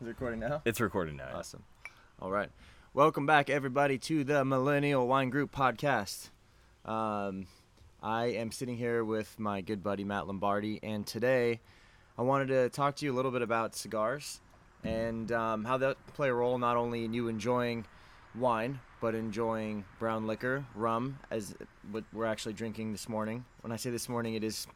Is it recording now? It's recording now. Awesome. All right. Welcome back, everybody, to the Millennial Wine Group podcast. Um, I am sitting here with my good buddy Matt Lombardi, and today I wanted to talk to you a little bit about cigars and um, how that play a role not only in you enjoying wine, but enjoying brown liquor, rum, as what we're actually drinking this morning. When I say this morning, it is,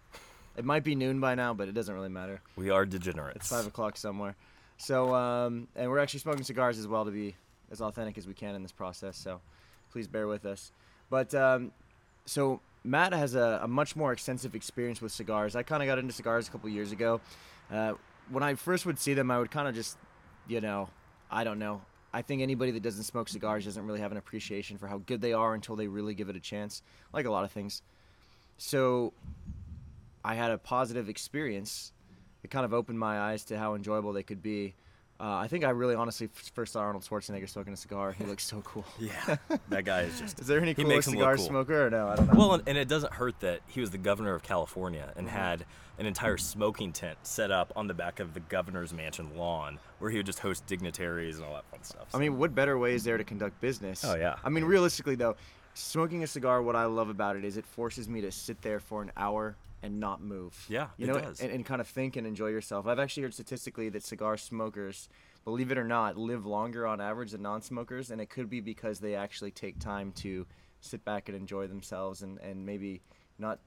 it might be noon by now, but it doesn't really matter. We are degenerates. It's five o'clock somewhere. So, um, and we're actually smoking cigars as well to be as authentic as we can in this process. So, please bear with us. But um, so Matt has a, a, much more extensive experience with cigars. I kind of got into cigars a couple years ago. Uh, when I first would see them, I would kind of just, you know, I don't know. I think anybody that doesn't smoke cigars doesn't really have an appreciation for how good they are until they really give it a chance, like a lot of things. So, I had a positive experience it kind of opened my eyes to how enjoyable they could be. Uh, I think I really honestly first saw Arnold Schwarzenegger smoking a cigar. He looks so cool. yeah, that guy is just. is there any cool cigar cool. smoker or no? I don't know. Well, and, and, it doesn't hurt that he was the governor of California and mm-hmm. had an entire smoking tent set up on the back of the governor's mansion lawn where he would just host dignitaries and all that fun stuff. So. I mean, what better way is there to conduct business? Oh yeah. I mean, realistically though, smoking a cigar, what I love about it is it forces me to sit there for an hour and not move. Yeah, you know, and, and, kind of think and enjoy yourself. I've actually heard statistically that cigar smokers, believe it or not, live longer on average than non-smokers, and it could be because they actually take time to sit back and enjoy themselves and, and maybe not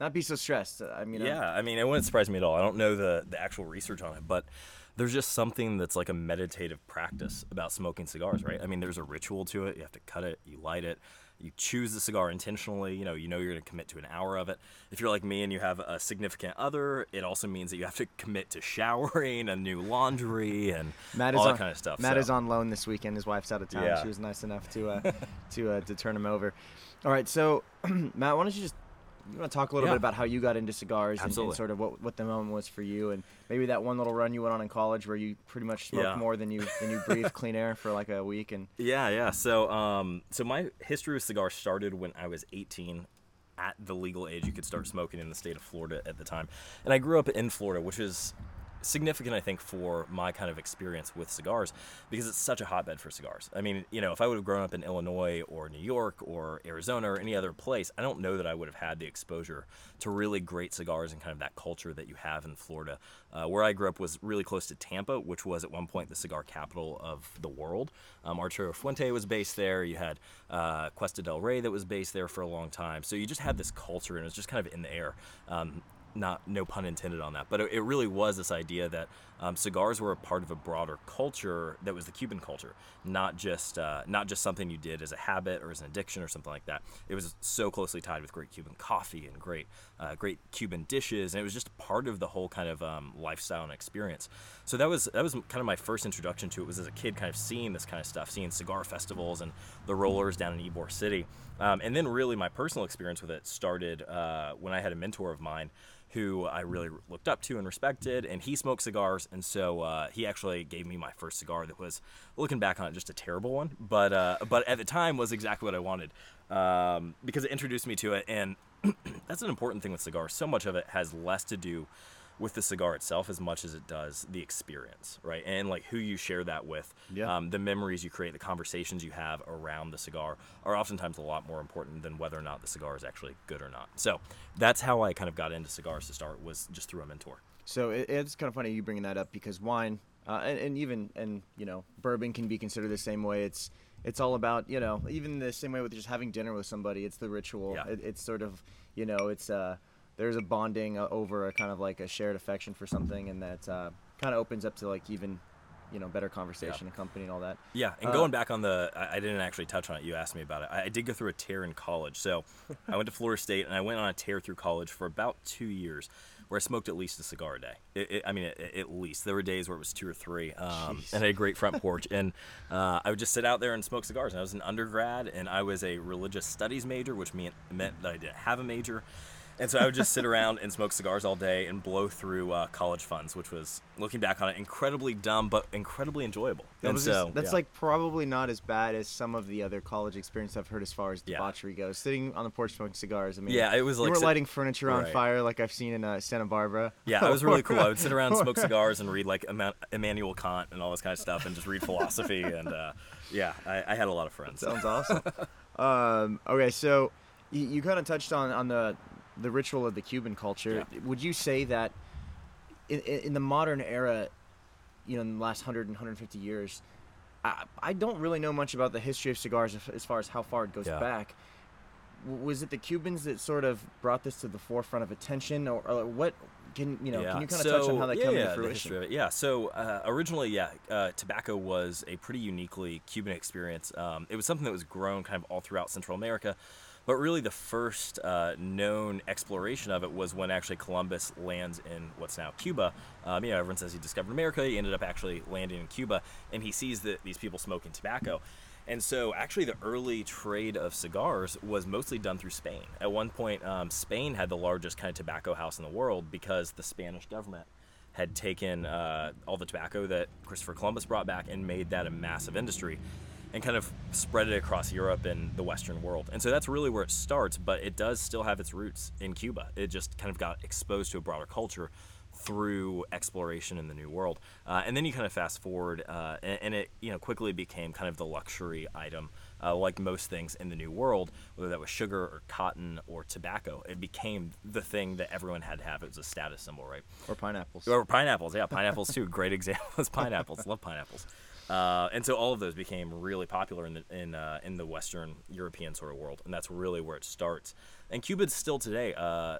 not be so stressed. Uh, I mean, yeah, I mean, it wouldn't surprise me at all. I don't know the the actual research on it, but there's just something that's like a meditative practice about smoking cigars, right? I mean, there's a ritual to it. You have to cut it, you light it, you choose the cigar intentionally. You know, you know you're going to commit to an hour of it. If you're like me and you have a significant other, it also means that you have to commit to showering and new laundry and Matt all that on, kind of stuff. Matt so. is on loan this weekend. His wife's out of town. Yeah. She was nice enough to uh, to uh, to turn him over. All right, so Matt, why don't you just you want to talk a little yeah. bit about how you got into cigars and, and, sort of what, what the moment was for you, and maybe that one little run you went on in college where you pretty much smoked yeah. more than you than you breathed clean air for like a week. And yeah, yeah. So um, so my history with cigars started when I was 18 at the legal age you could start smoking in the state of Florida at the time. And I grew up in Florida, which is significant, I think, for my kind of experience with cigars because it's such a hotbed for cigars. I mean, you know, if I would have grown up in Illinois or New York or Arizona or any other place, I don't know that I would have had the exposure to really great cigars and kind of that culture that you have in Florida. Uh, where I grew up was really close to Tampa, which was at one point the cigar capital of the world. Um, Arturo Fuente was based there. You had uh, Cuesta del Rey that was based there for a long time. So you just had this culture, and it was just kind of in the air. Um, not no pun intended on that, but it, really was this idea that um, cigars were a part of a broader culture that was the Cuban culture, not just uh, not just something you did as a habit or as an addiction or something like that. It was so closely tied with great Cuban coffee and great uh, great Cuban dishes, and it was just part of the whole kind of um, lifestyle and experience. So that was that was kind of my first introduction to it. Was as a kid, kind of seeing this kind of stuff, seeing cigar festivals and the rollers down in Ybor City, um, and then really my personal experience with it started uh, when I had a mentor of mine who I really looked up to and respected, and he smoked cigars, and so uh, he actually gave me my first cigar that was, looking back on it, just a terrible one, but uh, but at the time was exactly what I wanted um, because it introduced me to it, and that's an important thing with cigars. So much of it has less to do with the cigar itself as much as it does the experience, right? And like who you share that with, yeah. um, the memories you create, the conversations you have around the cigar are oftentimes a lot more important than whether or not the cigar is actually good or not. So that's how I kind of got into cigars to start was just through a mentor. So it, it's kind of funny you bringing that up because wine, uh, and, and even and you know bourbon can be considered the same way. It's it's all about you know even the same way with just having dinner with somebody. It's the ritual. Yeah. It, it's sort of you know it's uh there's a bonding uh, over a kind of like a shared affection for something, and that uh, kind of opens up to like even you know better conversation yeah. and company and all that. Yeah, and uh, going back on the, I, I, didn't actually touch on it. You asked me about it. I, I did go through a tear in college. So I went to Florida State and I went on a tear through college for about two years, where I smoked at least a cigar a day. It, it, I mean, at, at, least there were days where it was two or three, um, and I had a great front porch, and uh, I would just sit out there and smoke cigars. And I was an undergrad, and I was a religious studies major, which meant meant that I didn't have a major And so I would just sit around and smoke cigars all day and blow through uh, college funds, which was, looking back on it, incredibly dumb but incredibly enjoyable. That and was so just- that's yeah. like probably not as bad as some of the other college experience I've heard as far as Yeah. debauchery goes. Sitting on the porch smoking cigars. I mean, Yeah, it was you like weren't sit- lighting furniture on Right. fire like I've seen in uh, Santa Barbara. Yeah, it was really cool. I would sit around, and smoke cigars, and read like Immanuel Kant and all this kind of stuff, and just read philosophy. And uh, yeah, I, I had a lot of friends. Sounds awesome. um, okay, so you, you kind of touched on, on the the ritual of the Cuban culture. Would you say that in, in the modern era, you know, in the last 100 and 150 years, I, I don't really know much about the history of cigars as- far as how far it goes Yeah. back. Was it the Cubans that sort of brought this to the forefront of attention, or, or what? Can you know? Can you kind of touch on how that yeah, came yeah, to fruition? history of it. Yeah. So uh, originally, yeah, uh, tobacco was a pretty uniquely Cuban experience. Um, it was something that was grown kind of all throughout Central America, but really the first uh, known exploration of it was when actually Columbus lands in what's now Cuba. Um, you know, everyone says he discovered America. He ended up actually landing in Cuba, and he sees that these people smoking tobacco. And so, actually, the early trade of cigars was mostly done through Spain. At one point, um, Spain had the largest kind of tobacco house in the world because the Spanish government had taken uh, all the tobacco that Christopher Columbus brought back and made that a massive industry and kind of spread it across Europe and the Western world. And so that's really where it starts, but it does still have its roots in Cuba. It just kind of got exposed to a broader culture through exploration in the New World. Uh, and then you kind of fast forward, uh, and, and it you know quickly became kind of the luxury item, uh, like most things in the New World, whether that was sugar or cotton or tobacco. It became the thing that everyone had to have. It was a status symbol, right? Or pineapples? Or pineapples, yeah, pineapples too. Great example is pineapples. Love pineapples. Uh, and so all of those became really popular in the in uh, in the Western European sort of world, and that's really where it starts. And Cuba's still today uh, uh,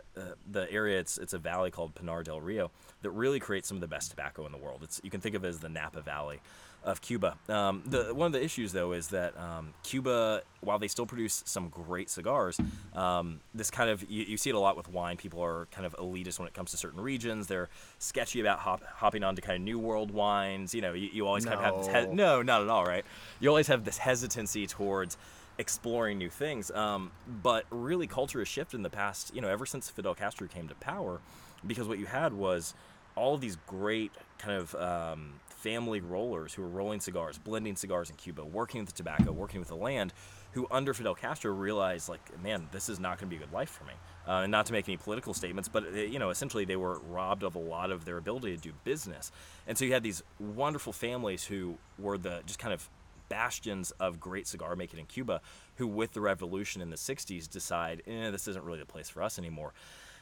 the area. It's it's a valley called Pinar del Rio that really creates some of the best tobacco in the world. It's you can think of it as the Napa Valley of Cuba. Um, the one of the issues though is that um, Cuba, while they still produce some great cigars, um, this kind of you, you see it a lot with wine. People are kind of elitist when it comes to certain regions. They're sketchy about hop, hopping onto kind of new world wines. You know, you, you always kind of have this. He- No. no, not at all, right? You always have this hesitancy towards exploring new things. Um, but really, culture has shifted in the past. You know, ever since Fidel Castro came to power, because what you had was all of these great kind of um, family rollers who were rolling cigars, blending cigars in Cuba, working with the tobacco, working with the land, who under Fidel Castro realized, like, man, this is not going to be a good life for me. Uh, and not to make any political statements, but uh, you know, essentially they were robbed of a lot of their ability to do business. And so you had these wonderful families who were the just kind of bastions of great cigar making in Cuba, who with the revolution in the 60s decide, eh, this isn't really the place for us anymore.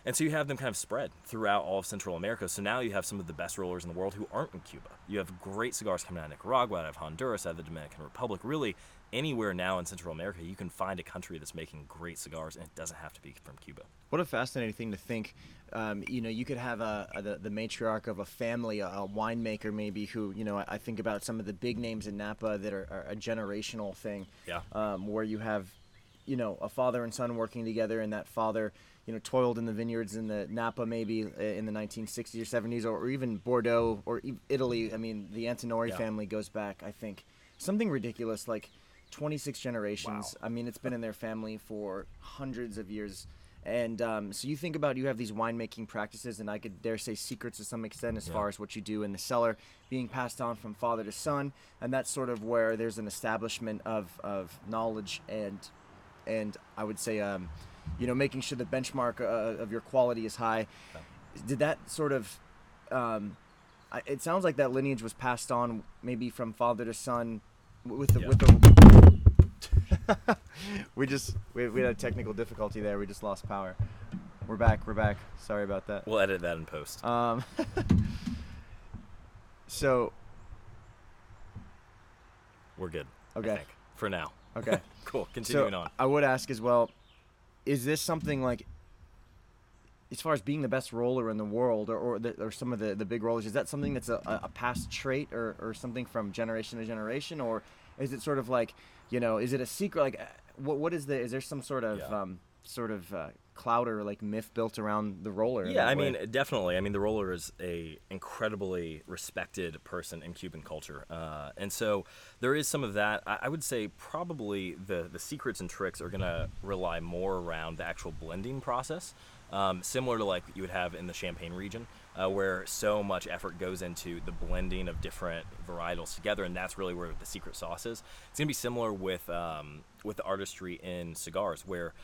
And so you have them kind of spread throughout all of Central America. So now you have some of the best rollers in the world who aren't in Cuba. You have great cigars coming out of Nicaragua, out of Honduras, out of the Dominican Republic. Really, anywhere now in Central America, you can find a country that's making great cigars, and it doesn't have to be from Cuba. What a fascinating thing to think. Um, you know, you could have a, a the, the matriarch of a family, a, a winemaker maybe, who you know. I, I think about some of the big names in Napa that are, are a generational thing. Yeah. Um, where you have, you know, a father and son working together, and that father, you know, toiled in the vineyards in the Napa maybe uh, in the 1960s or 70s, or, even Bordeaux or Italy. I mean, the Antinori Yeah. family goes back, I think, something ridiculous like 26 generations. Wow. I mean, it's been in their family for hundreds of years. And um, so you think about you have these winemaking practices, and I could dare say secrets to some extent as Yeah. far as what you do in the cellar being passed on from father to son, and that's sort of where there's an establishment of, of knowledge and and I would say um, you know making sure the benchmark uh, of your quality is high. Did that sort of um, I, it sounds like that lineage was passed on maybe from father to son with the Yeah. with the we just we, we had a technical difficulty there we just lost power we're back we're back sorry about that We'll edit that in post. um so We're good. Okay for now. okay Cool. Continuing so on. I would ask as well, is this something like, as far as being the best roller in the world, or or, the, or some of the, the big rollers, is that something that's a, a past trait, or, or something from generation to generation, or is it sort of like, you know, is it a secret? Like, uh, what what is the? Is there some sort of Yeah. um, sort of uh, cloud or like myth built around the roller? Yeah, I way? mean, definitely. I mean, the roller is a incredibly respected person in Cuban culture, uh, and so there is some of that. I, I would say probably the the secrets and tricks are going to rely more around the actual blending process. um, similar to like you would have in the Champagne region, uh, where so much effort goes into the blending of different varietals together, and that's really where the secret sauce is. It's gonna be similar with um, with the artistry in cigars, where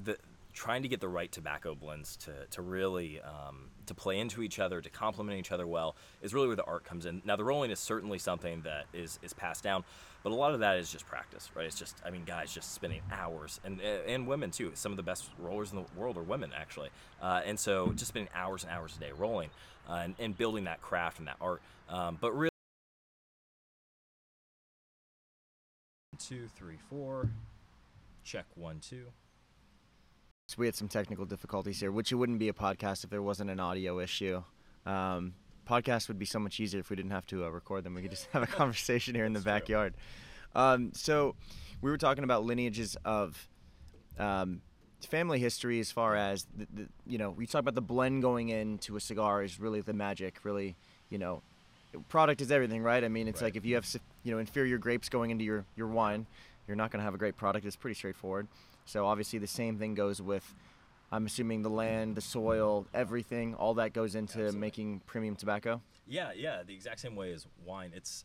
the trying to get the right tobacco blends to, to really um, to play into each other to complement each other well is really where the art comes in. Now the rolling is certainly something that is is passed down but a lot of that is just practice right? It's just i mean guys just spending hours and and women too. Some of the best rollers in the world are women actually. Uh, and so just spending hours and hours a day rolling uh, and, and building that craft and that art. Um, but really two three four. Check one two So we had some technical difficulties here, which it wouldn't be a podcast if there wasn't an audio issue. Um, podcast would be so much easier if we didn't have to uh, record them. We could just have a conversation here in the backyard. Um, so we were talking about lineages of um, family history as far as the, the you know we talk about the blend going into a cigar is really the magic really you know product is everything right i mean it's Right. like if you have you know inferior grapes going into your your wine you're not going to have a great product it's pretty straightforward so obviously the same thing goes with i'm assuming the land the soil everything all that goes into Absolutely. making premium tobacco Yeah, yeah, the exact same way as wine. It's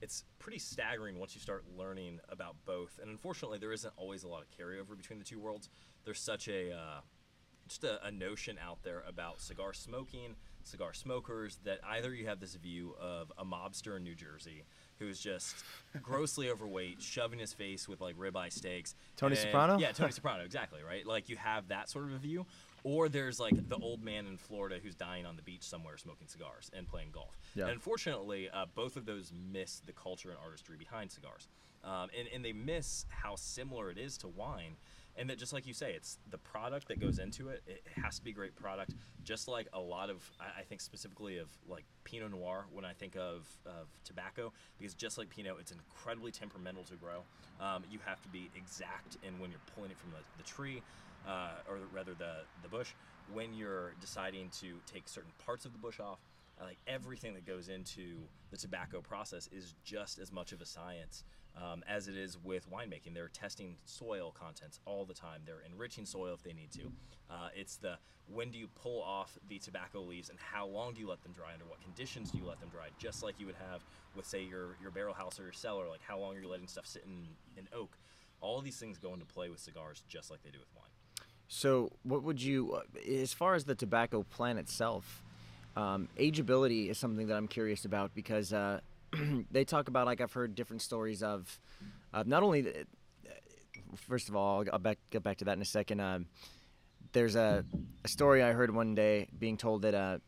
it's pretty staggering once you start learning about both. And unfortunately, there isn't always a lot of carryover between the two worlds. There's such a uh, just a, a notion out there about cigar smoking, cigar smokers that either you have this view of a mobster in New Jersey who's just grossly overweight, shoving his face with like ribeye steaks. Tony and- Soprano? Yeah, Tony Soprano, exactly, right? Like you have that sort of a view. Or there's like the old man in Florida who's dying on the beach somewhere smoking cigars and playing golf. Yeah. And unfortunately, uh, both of those miss the culture and artistry behind cigars. Um, and, and they miss how similar it is to wine. And that just like you say, it's the product that goes into it. It has to be great product. Just like a lot of, I think specifically of like Pinot Noir when I think of, of tobacco, because just like Pinot, it's incredibly temperamental to grow. Um, you have to be exact in when you're pulling it from the, the tree, uh, or rather the, the bush, when you're deciding to take certain parts of the bush off. Like everything that goes into the tobacco process is just as much of a science um, as it is with winemaking. They're testing soil contents all the time. They're enriching soil if they need to. Uh, it's the when do you pull off the tobacco leaves and how long do you let them dry? Under what conditions do you let them dry? Just like you would have with say your your barrel house or your cellar. Like how long are you letting stuff sit in, in oak? All these things go into play with cigars just like they do with wine. So, what would you, uh, as far as the tobacco plant itself, um, ageability is something that I'm curious about because uh, they talk about, like, I've heard different stories of, of not only, the, first of all, I'll back, get back to that in a second. Um, there's a, a story I heard one day being told that uh,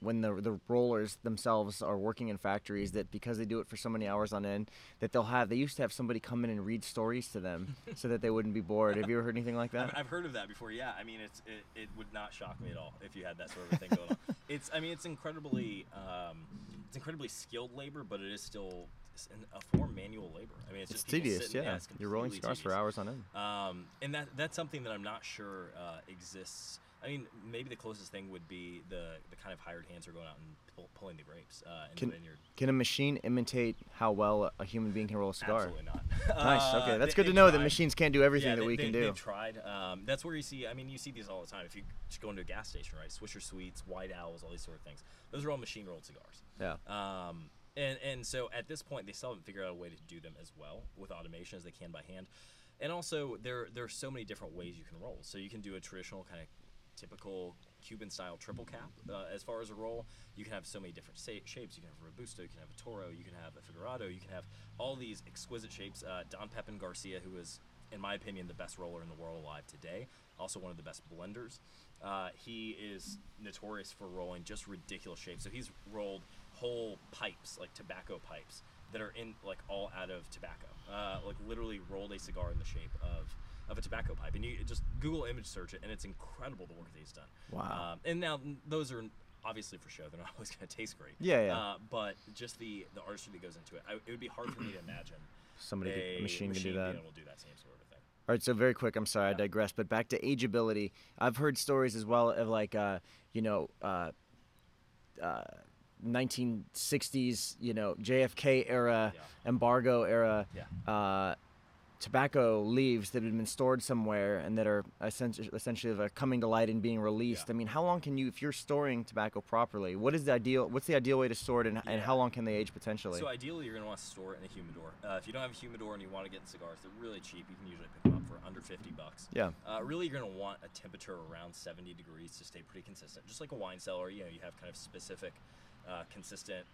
when the the rollers themselves are working in factories, that because they do it for so many hours on end, that they'll have they used to have somebody come in and read stories to them so that they wouldn't be bored. Have you ever heard anything like that? I've, I've heard of that before. Yeah, I mean, it's it, it would not shock me at all if you had that sort of a thing going on. It's I mean, it's incredibly um, it's incredibly skilled labor, but it is still a form manual labor. I mean, it's, It's just tedious, sitting- yeah. You're rolling cigars for hours on end. Um, and that that's something that I'm not sure uh, exists. I mean, maybe the closest thing would be the the kind of hired hands are going out and pull, pulling the grapes uh, in Can- the vineyard. Can a machine imitate how well a- human being can roll a cigar? Absolutely not. Nice. Uh, Okay, that's they- good to know that machines can't do everything yeah, that they, we they, can do. They've tried. Um, that's where you see. I mean, you see these all the time. If you just go into a gas station, right? Swisher Sweets, White Owls, all these sort of things. Those are all machine rolled cigars. Yeah. Um, and and so at this point, they still haven't figured out a way to do them as well with automation as they can by hand. And also, there there are so many different ways you can roll. So you can do a traditional kind of typical Cuban style triple cap uh, as far as a roll. You can have so many different shapes. You can have a robusto, you can have a toro, you can have a figurado, you can have all these exquisite shapes. Uh, Don Pepin Garcia, who is in my opinion the best roller in the world alive today, also one of the best blenders. Uh, he is notorious for rolling just ridiculous shapes. So he's rolled whole pipes, like tobacco pipes, that are in like all out of tobacco. Uh, like literally rolled a cigar in the shape of of a tobacco pipe, and you just Google image search it, and it's incredible the work that he's done. Wow. Um, and now those are obviously for show; they're not always going to taste great. Yeah, yeah. Uh, but just the the artistry that goes into it, I, it would be hard for me to imagine Somebody, a a machine, can do that. being able to do that same sort of thing. All right, so very quick. I'm sorry, I Yeah. digress. But back to ageability. I've heard stories as well of like, uh, you know, uh, uh, 1960s, you know, JFK era, Yeah. embargo era, Yeah. Tobacco leaves that have been stored somewhere and that are essentially, essentially coming to light and being released. Yeah. I mean, how long can you, if you're storing tobacco properly, what is the ideal? What's the ideal way to store it, and, and how long can they age potentially? So ideally, you're going to want to store it in a humidor. Uh, if you don't have a humidor and you want to get cigars, they're really cheap. You can usually pick them up for under 50 bucks. yeah. Uh, really, you're going to want a temperature around 70 degrees to stay pretty consistent. Just like a wine cellar, you know, you have kind of specific, uh, consistent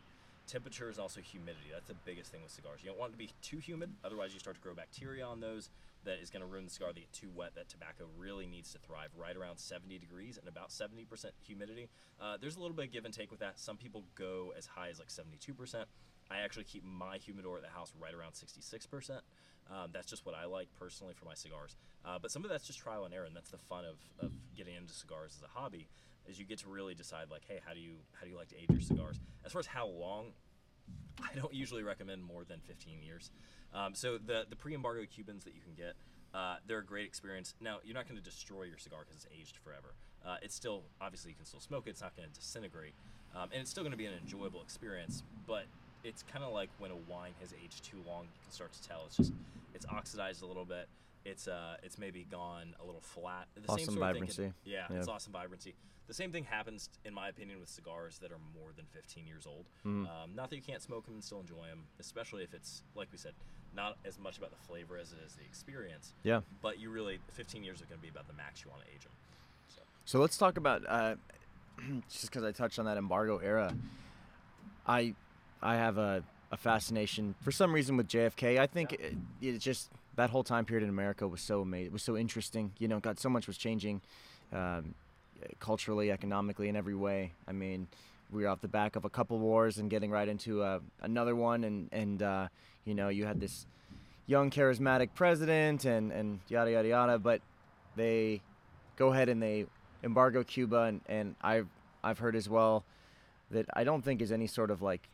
temperature is also humidity. That's the biggest thing with cigars. You don't want it to be too humid, otherwise you start to grow bacteria on those. That is going to ruin the cigar. They get too wet. That tobacco really needs to thrive right around 70 degrees and about 70% humidity. Uh, there's a little bit of give and take with that. Some people go as high as like 72%. I actually keep my humidor at the house right around 66%. Um, that's just what I like personally for my cigars. Uh, but some of that's just trial and error, and that's the fun of, of getting into cigars as a hobby, is you get to really decide like, hey, how do you how do you like to age your cigars? As far as how long, I don't usually recommend more than 15 years. Um, so the the pre-embargo Cubans that you can get, uh, they're a great experience. Now you're not going to destroy your cigar because it's aged forever. Uh, it's still obviously you can still smoke it. It's not going to disintegrate, um, and it's still going to be an enjoyable experience. But it's kind of like when a wine has aged too long, you can start to tell it's just it's oxidized a little bit. It's uh it's maybe gone a little flat. The Lost some sort of thing vibrancy. yeah, Yeah. it's awesome vibrancy. The same thing happens, in my opinion, with cigars that are more than 15 years old. Mm-hmm. Um, not that you can't smoke them and still enjoy them, especially if it's like we said, not as much about the flavor as it is the experience. Yeah. But you really, 15 years are going to be about the max you want to age them. So. So let's talk about uh, just because I touched on that embargo era. I I have a, a fascination for some reason with JFK. I think it, it just that whole time period in America was so amazing. It was so interesting. You know, God, so much was changing, um, culturally, economically, in every way. I mean, we were off the back of a couple wars and getting right into uh, another one, and and uh, you know, you had this young charismatic president and and yada yada yada. But they go ahead and they embargo Cuba, and, and I've I've heard as well that I don't think is any sort of like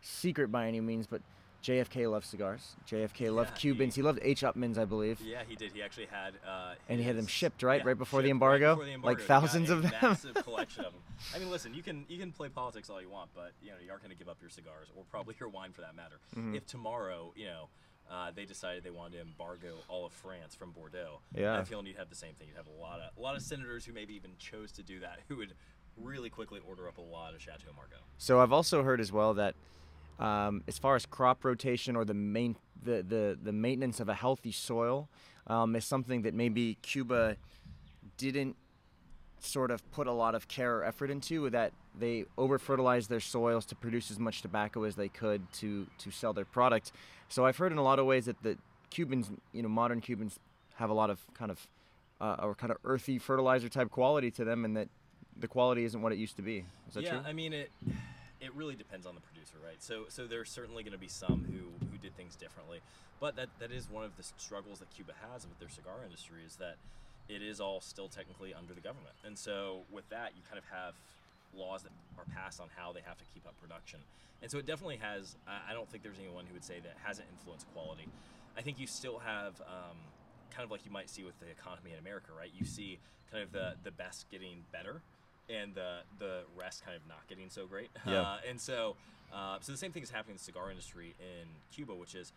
secret by any means, but JFK loved cigars. JFK loved Cubans. he- He loved H. Upmanns, I believe. Yeah, he did. He actually had. Uh, And he had them shipped, right? yeah, Right before the shipped embargo? before the Like embargo. He thousands of them? Massive collection of them. I mean, listen, you can you can play politics all you want, but you know you aren't going to give up your cigars or probably your wine for that matter. Mm-hmm. If tomorrow, you know. Uh, they decided they wanted to embargo all of France from Bordeaux. Yeah. I feel you'd have the same thing. You'd have a lot of a lot of senators who maybe even chose to do that, who would really quickly order up a lot of Chateau Margaux. So I've also heard as well that um, as far as crop rotation or the main the, the, the maintenance of a healthy soil um, is something that maybe Cuba didn't sort of put a lot of care or effort into that they over fertilized their soils to produce as much tobacco as they could to to sell their product. So I've heard in a lot of ways that the Cubans, you know, modern Cubans have a lot of kind of uh, or kind of earthy fertilizer type quality to them, and that the quality isn't what it used to be. Is that yeah, true? I mean it. It really depends on the producer, right? So, so there's certainly going to be some who who did things differently, but that that is one of the struggles that Cuba has with their cigar industry is that it is all still technically under the government, and so with that, you kind of have laws that are passed on how they have to keep up production, and so it definitely has. I don't think there's anyone who would say that hasn't influenced quality. I think you still have. Um, kind of like you might see with the economy in America, right? You see kind of the the best getting better, and the the rest kind of not getting so great. Yeah. Uh, and so, uh, so the same thing is happening in the cigar industry in Cuba, which is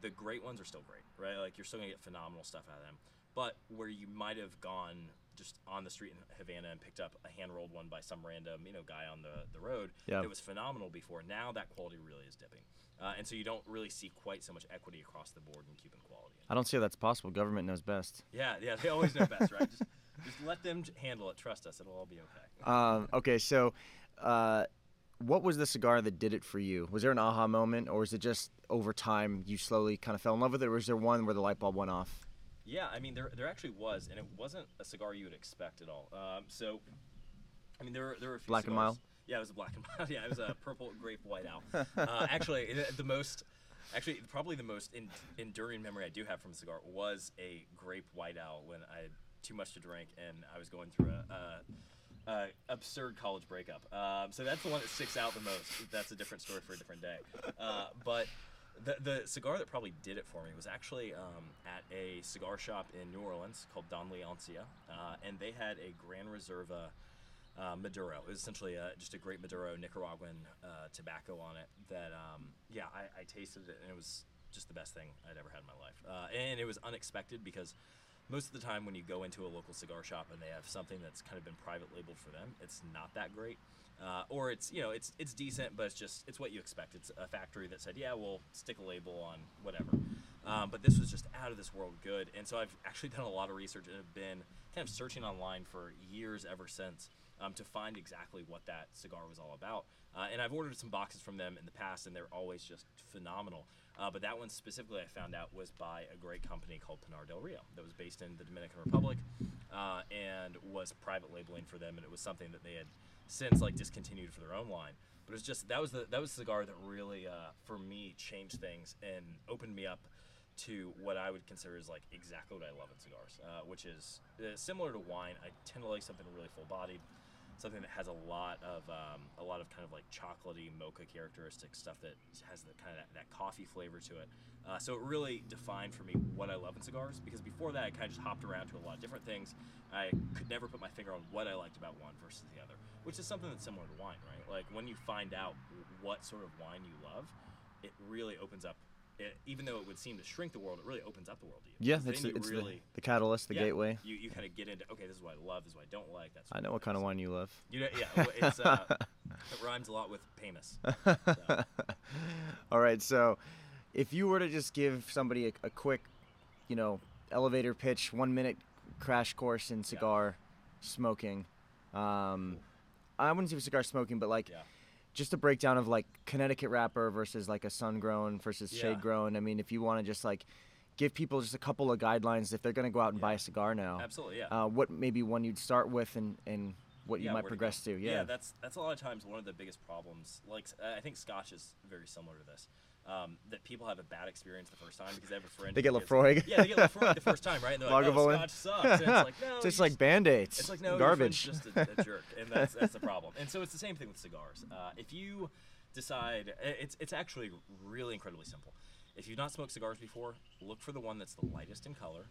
the great ones are still great, right? Like you're still gonna get phenomenal stuff out of them. But where you might have gone just on the street in Havana and picked up a hand rolled one by some random you know guy on the the road Yeah. that was phenomenal before, now that quality really is dipping. Uh, and so you don't really see quite so much equity across the board in Cuban quality. I don't see how that's possible. Government knows best. Yeah, yeah, they always know best, right? Just, just let them handle it. Trust us, it'll all be okay. Um, okay, so uh, what was the cigar that did it for you? Was there an aha moment, or was it just over time you slowly kind of fell in love with it, or was there one where the light bulb went off? Yeah, I mean, there, there actually was, and it wasn't a cigar you would expect at all. Um, so, I mean, there were there were a few Black and cigars- Mild? Yeah, it was a black and mild. Yeah, it was a purple grape white owl. Uh, actually, the most, actually, probably the most en- enduring memory I do have from a cigar was a grape white owl when I too much to drink and I was going through a. a uh, absurd college breakup. Um, so that's the one that sticks out the most. That's a different story for a different day. Uh, but the, the cigar that probably did it for me was actually um, at a cigar shop in New Orleans called Don Leoncia, uh, and they had a Gran Reserva uh, Maduro. It was essentially a, just a great Maduro Nicaraguan uh, tobacco on it. That um, yeah, I, I tasted it and it was just the best thing I'd ever had in my life. Uh, and it was unexpected because most of the time when you go into a local cigar shop and they have something that's kind of been private labeled for them, it's not that great. Uh, or it's you know it's it's decent, but it's just it's what you expect. It's a factory that said, yeah, we'll stick a label on whatever. Um, but this was just out of this world good, and so I've actually done a lot of research and have been kind of searching online for years ever since um, to find exactly what that cigar was all about. Uh, and I've ordered some boxes from them in the past, and they're always just phenomenal. Uh, but that one specifically, I found out was by a great company called Pinar del Rio that was based in the Dominican Republic, uh, and was private labeling for them, and it was something that they had since like discontinued for their own line. But it's just that was the that was the cigar that really uh, for me changed things and opened me up to what I would consider is like exactly what I love in cigars, uh, which is uh, similar to wine. I tend to like something really full bodied, something that has a lot of um, a lot of kind of like chocolatey mocha characteristic stuff that has the kind of that, that coffee flavor to it. Uh, so it really defined for me what I love in cigars because before that I kind of just hopped around to a lot of different things. I could never put my finger on what I liked about one versus the other, which is something that's similar to wine, right? Like when you find out what sort of wine you love, it really opens up. It, even though it would seem to shrink the world, it really opens up the world to you. Yeah, it's, then it's really the, the catalyst, the yeah, gateway. You, you kind of get into okay, this is what I love, this is what I don't like. That's I know what kind of wine you love. You know, yeah, it's uh, it rhymes a lot with Pamus. So, All right, so if you were to just give somebody a, a quick, you know, elevator pitch, one minute crash course in cigar smoking, um, I wouldn't say cigar smoking, but like yeah, just a breakdown of like Connecticut wrapper versus like a sun grown versus Yeah. shade grown. I mean, if you want to just like give people just a couple of guidelines if they're going to go out and buy a cigar now, absolutely, yeah. uh, what maybe one you'd start with and, and what you yeah, might where to progress to. Yeah. yeah, that's that's a lot of times one of the biggest problems. Like I think Scotch is very similar to this. Um, that people have a bad experience the first time because they have a friend. They get Laphroaig. Yeah, they get Laphroaig the first time, right? And they're like, oh, Scotch sucks. And it's like, no, it's just like band-aids. It's like no, garbage. Your friend's just a, a jerk, and that's that's the problem. And so it's the same thing with cigars. Uh, if you decide, it's it's actually really incredibly simple. If you've not smoked cigars before, look for the one that's the lightest in color,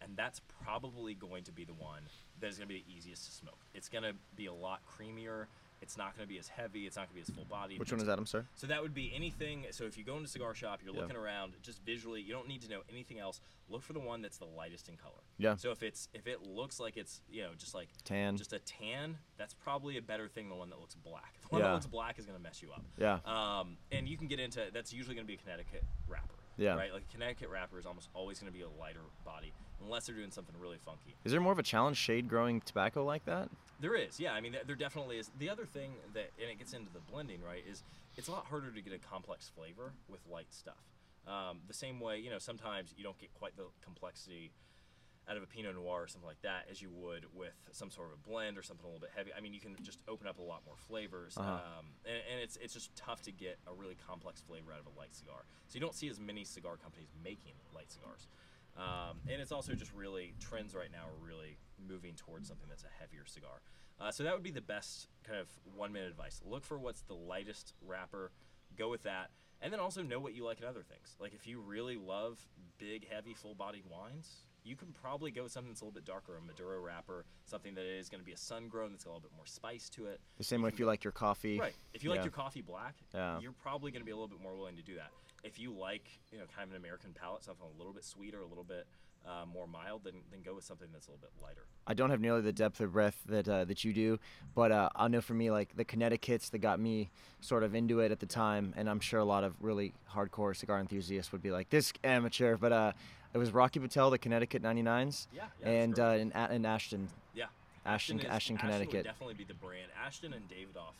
and that's probably going to be the one that is going to be the easiest to smoke. It's going to be a lot creamier. It's not going to be as heavy. It's not going to be as full body. Which one is that? I'm sorry. So that would be anything. So if you go into a cigar shop, you're Yeah. looking around, just visually, you don't need to know anything else. Look for the one that's the lightest in color. Yeah. So if it's if it looks like it's you know just like Tan. just a tan, that's probably a better thing than the one that looks black. The one Yeah. that looks black is going to mess you up. Yeah. Um, and you can get into that's usually going to be a Connecticut wrapper. Yeah. Right. Like Connecticut wrapper is almost always going to be a lighter body unless they're doing something really funky. Is there more of a challenge shade growing tobacco like that? There is, yeah. I mean, there- there definitely is. The other thing that, and it gets into the blending, right, is it's a lot harder to get a complex flavor with light stuff. Um, the same way, you know, sometimes you don't get quite the complexity out of a Pinot Noir or something like that as you would with some sort of a blend or something a little bit heavy. I mean, you can just open up a lot more flavors, Uh-huh. um, and, and it's it's just tough to get a really complex flavor out of a light cigar. So you don't see as many cigar companies making light cigars. Um, and it's also just really trends right now are really moving towards something that's a heavier cigar. Uh, so that would be the best kind of one minute advice. Look for what's the lightest wrapper, go with that, and then also know what you like in other things. Like if you really love big, heavy, full bodied wines, you can probably go with something that's a little bit darker, a Maduro wrapper, something that is going to be a sun grown that's got a little bit more spice to it. The same way if you like your coffee. Right. If you like your coffee black, Yeah. you're probably going to be a little bit more willing to do that. If you like, you know, kind of an American palate, something a little bit sweeter, a little bit uh, more mild, then, then go with something that's a little bit lighter. I don't have nearly the depth of breath that uh, that you do, but uh, I know for me, like the Connecticut's that got me sort of into it at the time, and I'm sure a lot of really hardcore cigar enthusiasts would be like, "This amateur," but uh, it was Rocky Patel, the Connecticut 99s, Yeah, yeah, and uh, in, A- in Ashton, Yeah. Ashton, is- Ashton, would Connecticut, definitely be the brand. Ashton and Davidoff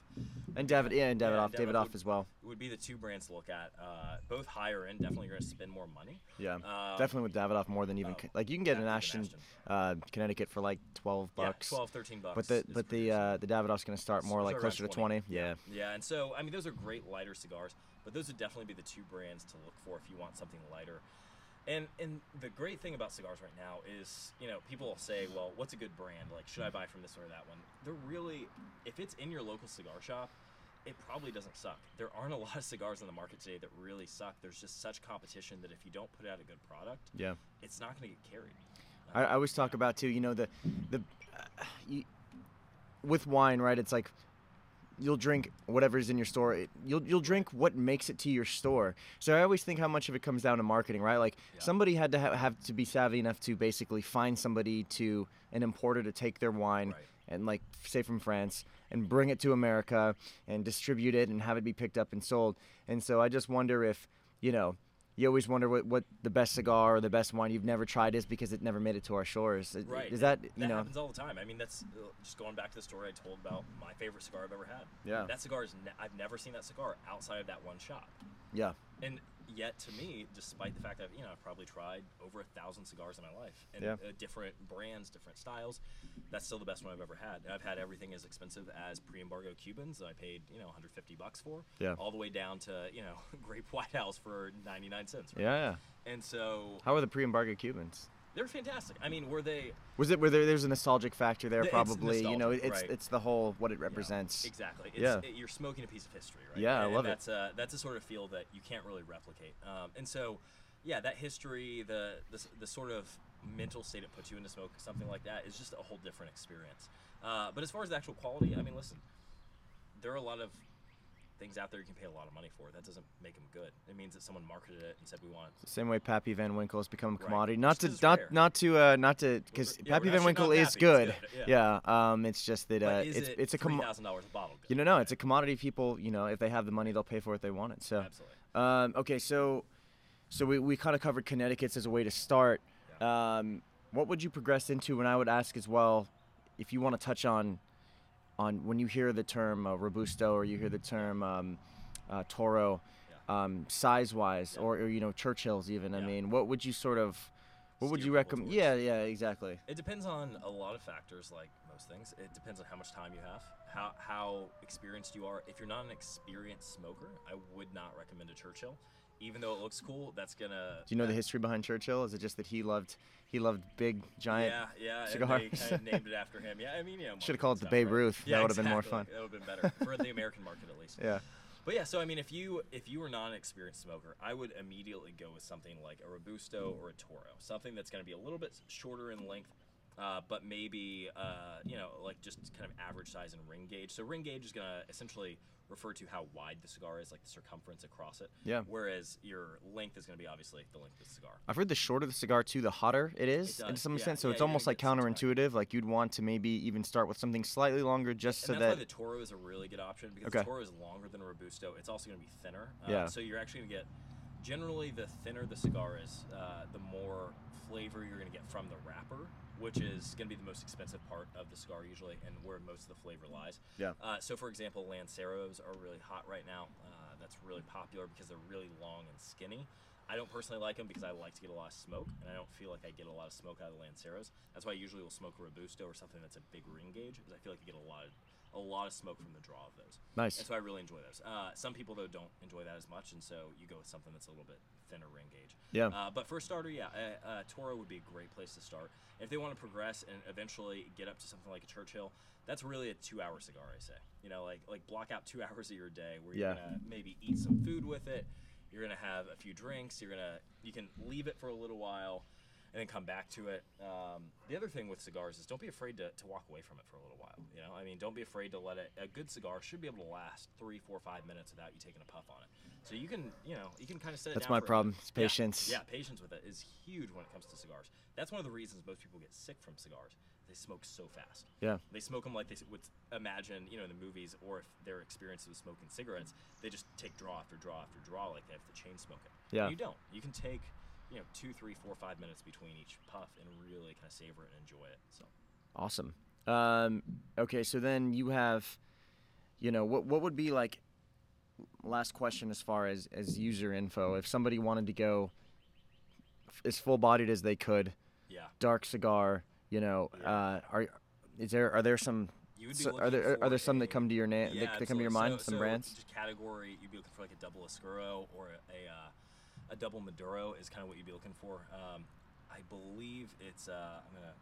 and David, yeah, and David Yeah, off, David Davidoff would- as well. would be the two brands to look at. Uh, both higher end, definitely going to spend more money. Yeah, Um, definitely with Davidoff more than even Con- like you can get an Ashton, Ashton. Uh, Connecticut for like 12 bucks. Yeah, 12, 13 bucks. But the but the uh, the Davidoff's gonna start more So like closer to 20. Yeah. Yeah, and so I mean those are great lighter cigars, but those would definitely be the two brands to look for if you want something lighter. And and the great thing about cigars right now is, you know, people will say, well, what's a good brand? Like, should I buy from this or that one? They're really, if it's in your local cigar shop, it probably doesn't suck. There aren't a lot of cigars on the market today that really suck. There's just such competition that if you don't put out a good product, Yeah. it's not going to get carried. I, I always talk about too. You know the the uh, you, with wine, right? It's like you'll drink whatever's in your store. You'll you'll drink what makes it to your store. So I always think how much of it comes down to marketing, right? Like Yeah. somebody had to ha- have to be savvy enough to basically find somebody to an importer to take their wine Right. and like say from France and bring it to America and distribute it and have it be picked up and sold. And so I just wonder if, you know, you always wonder what, what the best cigar or the best wine you've never tried is because it never made it to our shores. Right. Is that, that you know, happens all the time. I mean, that's uh, just going back to the story I told about my favorite cigar I've ever had. Yeah. That cigar is ne- I've never seen that cigar outside of that one shop. yeah. And yet, to me, despite the fact that you know I've probably tried over a thousand cigars in my life, and Yeah. uh, different brands, different styles, that's still the best one I've ever had. And I've had everything as expensive as pre-embargo Cubans that I paid you know 150 bucks for, Yeah. all the way down to you know Grape White Owls for 99 cents. Right? Yeah, yeah. And so How are the pre-embargo Cubans? They're fantastic. I mean, were they? Was it where there, there's a nostalgic factor there? It's Probably, you know, it's right. it's the whole what it represents. exactly. It's, Yeah. it- you're smoking a piece of history, right? Yeah, I and, love it. that's A, that's a sort of feel that you can't really replicate. Um, and so, yeah, that history, the, the the sort of mental state it puts you into smoke, something like that, is just a whole different experience. Uh, but as far as the actual quality, I mean, listen, there are a lot of things out there you can pay a lot of money for. That doesn't make them good. It means that someone marketed it and said we want. Same way Pappy Van Winkle has become a Right. commodity. Not to not rare. not to uh, not to because Yeah, Pappy Van Winkle is it's good. good, Yeah. Um, it's just that uh, it's it it's a com- thousand dollars a bottle. Good? you know no, it's a commodity. People, you know, if they have the money, they'll pay for it. They want it. So. Absolutely. Um, okay, so so we, we kind of covered Connecticut's as a way to start. Um, what would you progress into? And I would ask as well, if you want to touch on on when you hear the term uh, robusto or you hear the term um, uh, toro, um, size wise, or, or you know Churchills even. I mean, what would you sort of what would you recommend? Yeah, yeah, exactly. It depends on a lot of factors, like most things. It depends on how much time you have, how how experienced you are. If you're not an experienced smoker, I would not recommend a Churchill. Even though it looks cool, that's gonna. Do you know the history behind Churchill? Is it just that he loved he loved big giant? Yeah, yeah. cigars. And they kind of named it after him. Yeah, I mean, yeah. Should've called it the Babe right? Ruth. That Yeah, would've been more fun. That would've been better for the American market at least. Yeah. But yeah, so I mean, if you if you were not an experienced smoker, I would immediately go with something like a robusto or a toro, something that's going to be a little bit shorter in length, uh, but maybe uh, you know like just kind of average size and ring gauge. So ring gauge is going to essentially refer to how wide the cigar is, like the circumference across it. Yeah. Whereas your length is going to be obviously the length of the cigar. I've heard the shorter the cigar too, the hotter it is It in some yeah. sense. So Yeah, it's you're almost like get some time. counterintuitive. Like you'd want to maybe even start with something slightly longer just and so that's that why the Toro is a really good option because Okay. the Toro is longer than a Robusto. It's also going to be thinner. Uh, Yeah. So you're actually going to get, generally, the thinner the cigar is, uh, the more flavor you're going to get from the wrapper, which is going to be the most expensive part of the cigar usually, and where most of the flavor lies. Yeah. Uh, so, for example, Lanceros are really hot right now. Uh, that's really popular because they're really long and skinny. I don't personally like them because I like to get a lot of smoke, and I don't feel like I get a lot of smoke out of the Lanceros. That's why I usually will smoke a Robusto or something that's a big ring gauge, because I feel like I get a lot of a lot of smoke from the draw of those. Nice. And so I really enjoy those. Uh, some people though don't enjoy that as much, and so you go with something that's a little bit thinner ring gauge. Yeah. Uh, but for a starter, yeah, uh, uh, Toro would be a great place to start. If they want to progress and eventually get up to something like a Churchill, that's really a two-hour cigar. I say, you know, like like block out two hours of your day where you're Yeah. gonna maybe eat some food with it. You're gonna have a few drinks. You're gonna you can leave it for a little while, and then come back to it. Um, the other thing with cigars is don't be afraid to, to walk away from it for a little while. You know, I mean, don't be afraid to let it. A good cigar should be able to last three, four, five minutes without you taking a puff on it. So you can, you know, you can kind of set That's my problem, minute. is Yeah, patience. Yeah, patience with it is huge when it comes to cigars. That's one of the reasons most people get sick from cigars. They smoke so fast. Yeah. They smoke them like they would imagine, you know, in the movies, or if they're experienced with smoking cigarettes, they just take draw after draw after draw, like they have to chain smoke it. Yeah. You don't. You can take, you know, two, three, four, five minutes between each puff and really kind of savor it and enjoy it. So. Awesome. Um, okay, so then you have, you know, what what would be like? Last question as far as as user info. If somebody wanted to go f- as full bodied as they could, Yeah. dark cigar, you know, Yeah. uh, are is there are there some You would be so- are there are there some that come to your name Yeah, that, that come to your mind? So- some so brands. Just category, you'd be looking for like a double Oscuro or a uh, a double Maduro is kind of what you'd be looking for. Um, I believe it's uh, I'm gonna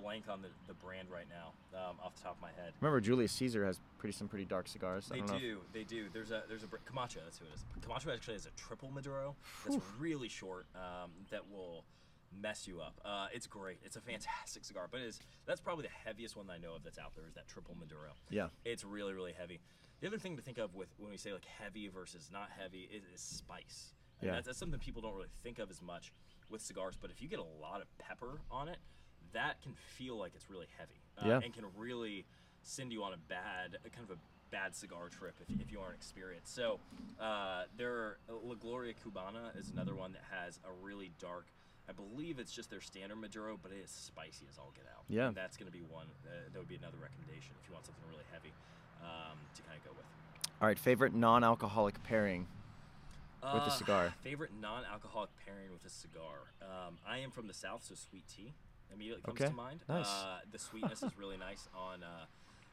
blank on the, the brand right now um, off the top of my head. Remember, Julius Caesar has pretty some pretty dark cigars. I They don't know if- they do. There's a there's a Camacho. That's who it is. Camacho actually has a triple Maduro that's really short um, that will mess you up. Uh, it's great. It's a fantastic cigar, but it's that's probably the heaviest one I know of that's out there is that triple Maduro. Yeah. It's really really heavy. The other thing to think of with when we say like heavy versus not heavy is, is spice. And Yeah. That's, that's something people don't really think of as much with cigars, but if you get a lot of pepper on it, that can feel like it's really heavy. Uh, Yeah. And can really send you on a bad, kind of a bad cigar trip if, if you aren't experienced. So, uh, there, La Gloria Cubana is another one that has a really dark. I believe it's just their standard Maduro, but it is spicy as all get out. Yeah. And that's going to be one. Uh, that would be another recommendation if you want something really heavy um, to kind of go with. All right, favorite non-alcoholic pairing. With the Uh, cigar. Favorite non-alcoholic pairing with a cigar. Um, I am from the south, so sweet tea immediately comes Okay, to mind. nice. Uh, the sweetness is really nice on, uh,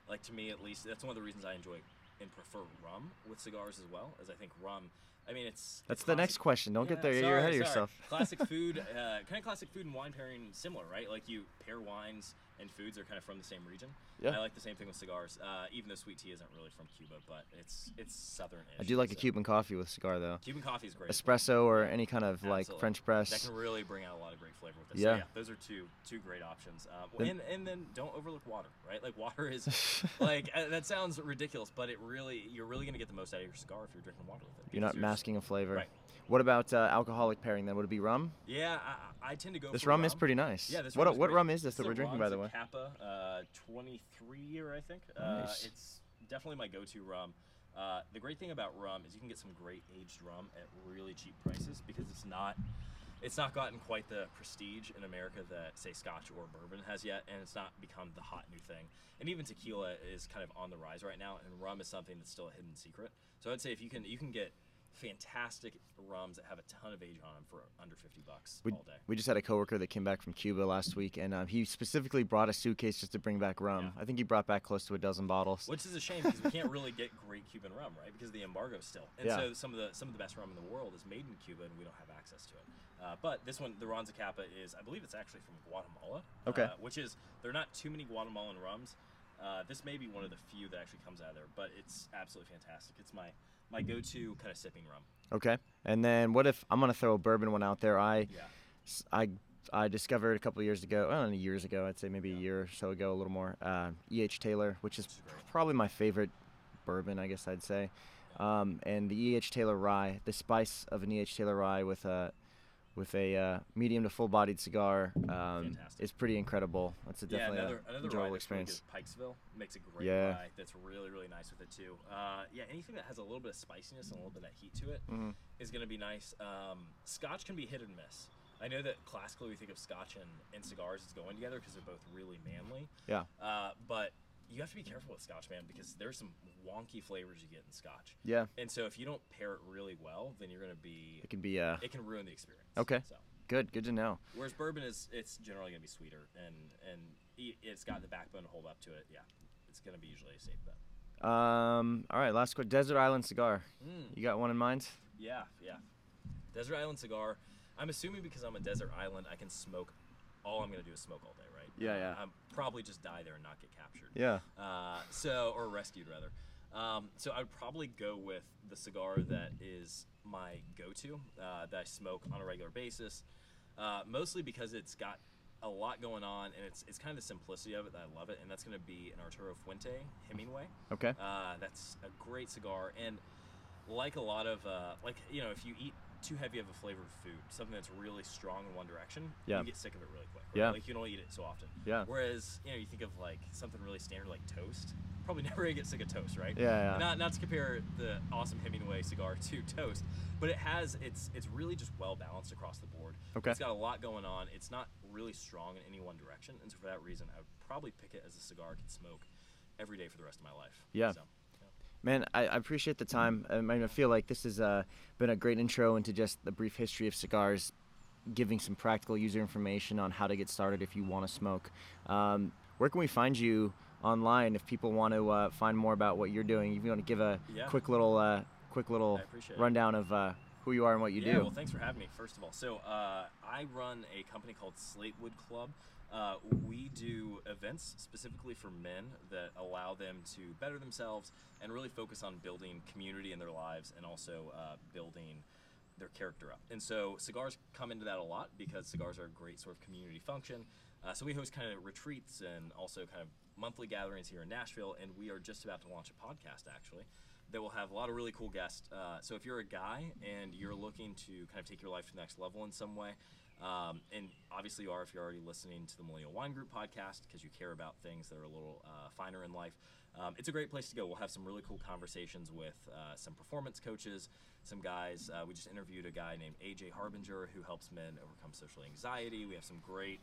like to me at least. That's one of the reasons I enjoy and prefer rum with cigars as well. As I think rum. I mean, it's That's it's the next question. Don't get Yeah, there. You're sorry, ahead of yourself. classic food, uh, kind of classic food and wine pairing similar, right? Like you pair wines and foods are kind of from the same region. Yeah. I like the same thing with cigars. Uh, even though sweet tea isn't really from Cuba, but it's it's southern. I do like a Cuban coffee with cigar though. Cuban coffee is great. Espresso or any kind of like Absolutely. French That press. can really bring out a lot of great flavor with this. Yeah. So yeah, those are two two great options. Uh, Then- and and then don't overlook water, right? Like water is like uh, that sounds ridiculous, but it really you're really gonna get the most out of your cigar if you're drinking water with it. You're not masking a flavor. Right. What about uh, alcoholic pairing then? Would it be rum? Yeah, I, I tend to go. This for rum is pretty nice. Yeah, this what rum is what great. rum is this It's that we're drinking by the way? Zacapa, uh, 23 year, I think. Nice. Uh, it's definitely my go-to rum. Uh, the great thing about rum is you can get some great aged rum at really cheap prices because it's not it's not gotten quite the prestige in America that say Scotch or bourbon has yet, and it's not become the hot new thing. And even tequila is kind of on the rise right now, and rum is something that's still a hidden secret. So I'd say if you can you can get fantastic rums that have a ton of age on them for under 50 bucks We, all day. we just had a coworker that came back from Cuba last week, and um, he specifically brought a suitcase just to bring back rum. Yeah. I think he brought back close to a dozen bottles. Which is a shame because we can't really get great Cuban rum, right? Because of the embargo still. And Yeah. so some of the some of the best rum in the world is made in Cuba, and we don't have access to it. Uh, but this one, the Ron Zacapa, is I believe it's actually from Guatemala. Okay. Uh, which is there are not too many Guatemalan rums. Uh, this may be one of the few that actually comes out of there, but it's absolutely fantastic. It's my my go-to kind of sipping rum. Okay. And then what if I'm gonna throw a bourbon one out there? I Yeah. I I discovered a couple years ago, well, years ago, I'd say maybe a year or so ago, a little more. Uh, E.H. Taylor, which is Which is great. probably my favorite bourbon, I guess I'd say. Um, and the E.H. Taylor rye, the spice of an E.H. Taylor rye with a with a uh, medium to full bodied cigar um, Fantastic. is pretty incredible. That's a Yeah, definitely another a another enjoyable really experience. is Pikesville makes a great Yeah. rye that's really really nice with it too. Uh, yeah, anything that has a little bit of spiciness and a little bit of that heat to it is Mhm. going to be nice. Um, Scotch can be hit and miss. I know that classically we think of Scotch and, and cigars as going together because they're both really manly. Yeah. Uh, but you have to be careful with Scotch, man, because there's some wonky flavors you get in Scotch. Yeah. And so if you don't pair it really well, then you're going to be It can be uh, it can ruin the experience. Okay. So. good. Good to know. Whereas bourbon is it's generally gonna be sweeter and and it's got the backbone to hold up to it. Yeah, it's gonna be usually a safe bet. Um, all right, last question. Desert Island cigar. Mm. You got one in mind? Yeah, yeah. Desert Island cigar. I'm assuming because I'm a desert island, I can smoke. All I'm gonna do is smoke all day, right? Yeah, yeah. I'm probably just die there and not get captured. Yeah. Uh, so or rescued rather. Um, so I'd probably go with the cigar that is my go-to uh, that I smoke on a regular basis, uh, mostly because it's got a lot going on and it's it's kind of the simplicity of it that I love it, and that's going to be an Arturo Fuente Hemingway. Okay. Uh, that's a great cigar, and like a lot of uh, like you know, if you eat too heavy of a flavored food, something that's really strong in one direction, Yeah. you get sick of it really quick. Right? Yeah. Like you don't eat it so often. Yeah. Whereas you know, you think of like something really standard like toast. Probably never gonna get sick of toast, right? Yeah, yeah. Not not to compare the awesome Hemingway cigar to toast, but it has it's it's really just well balanced across the board. Okay. It's got a lot going on. It's not really strong in any one direction, and so for that reason, I would probably pick it as a cigar I could smoke every day for the rest of my life. Yeah. So, yeah. Man, I, I appreciate the time. I, mean, I feel like this has uh, been a great intro into just the brief history of cigars, giving some practical user information on how to get started if you want to smoke. Um, where can we find you online if people want to uh, find more about what you're doing? If you want to give a Yeah. quick little, uh, quick little rundown of uh, who you are and what you do. yeah, do. well, thanks for having me. First of all, so uh, I run a company called Slatewood Club. Uh, we do events specifically for men that allow them to better themselves and really focus on building community in their lives and also uh, building their character up. And so cigars come into that a lot because cigars are a great sort of community function. Uh, so we host kind of retreats and also kind of monthly gatherings here in Nashville, and we are just about to launch a podcast actually that will have a lot of really cool guests. Uh, so if you're a guy and you're looking to kind of take your life to the next level in some way, um, and obviously you are if you're already listening to the Millennial Wine Group podcast because you care about things that are a little uh, finer in life. Um, it's a great place to go. We'll have some really cool conversations with uh, some performance coaches, some guys. Uh, we just interviewed a guy named AJ Harbinger who helps men overcome social anxiety. We have some great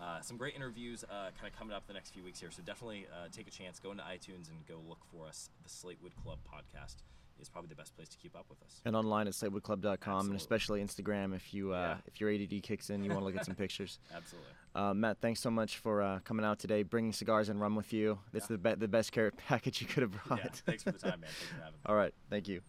uh, some great interviews uh, kind of coming up the next few weeks here. So definitely uh, take a chance, go into iTunes and go look for us. The Slatewood Club podcast is probably the best place to keep up with us. And online at slatewoodclub.com and especially Instagram if you uh, Yeah. if your ADD kicks in, you want to look at some pictures. Absolutely. Uh, Matt, thanks so much for uh, coming out today, bringing cigars and rum with you. That's Yeah. the be- the best carrot package you could have brought. Yeah. Thanks for the time, man. Thanks for having me. All right, thank you.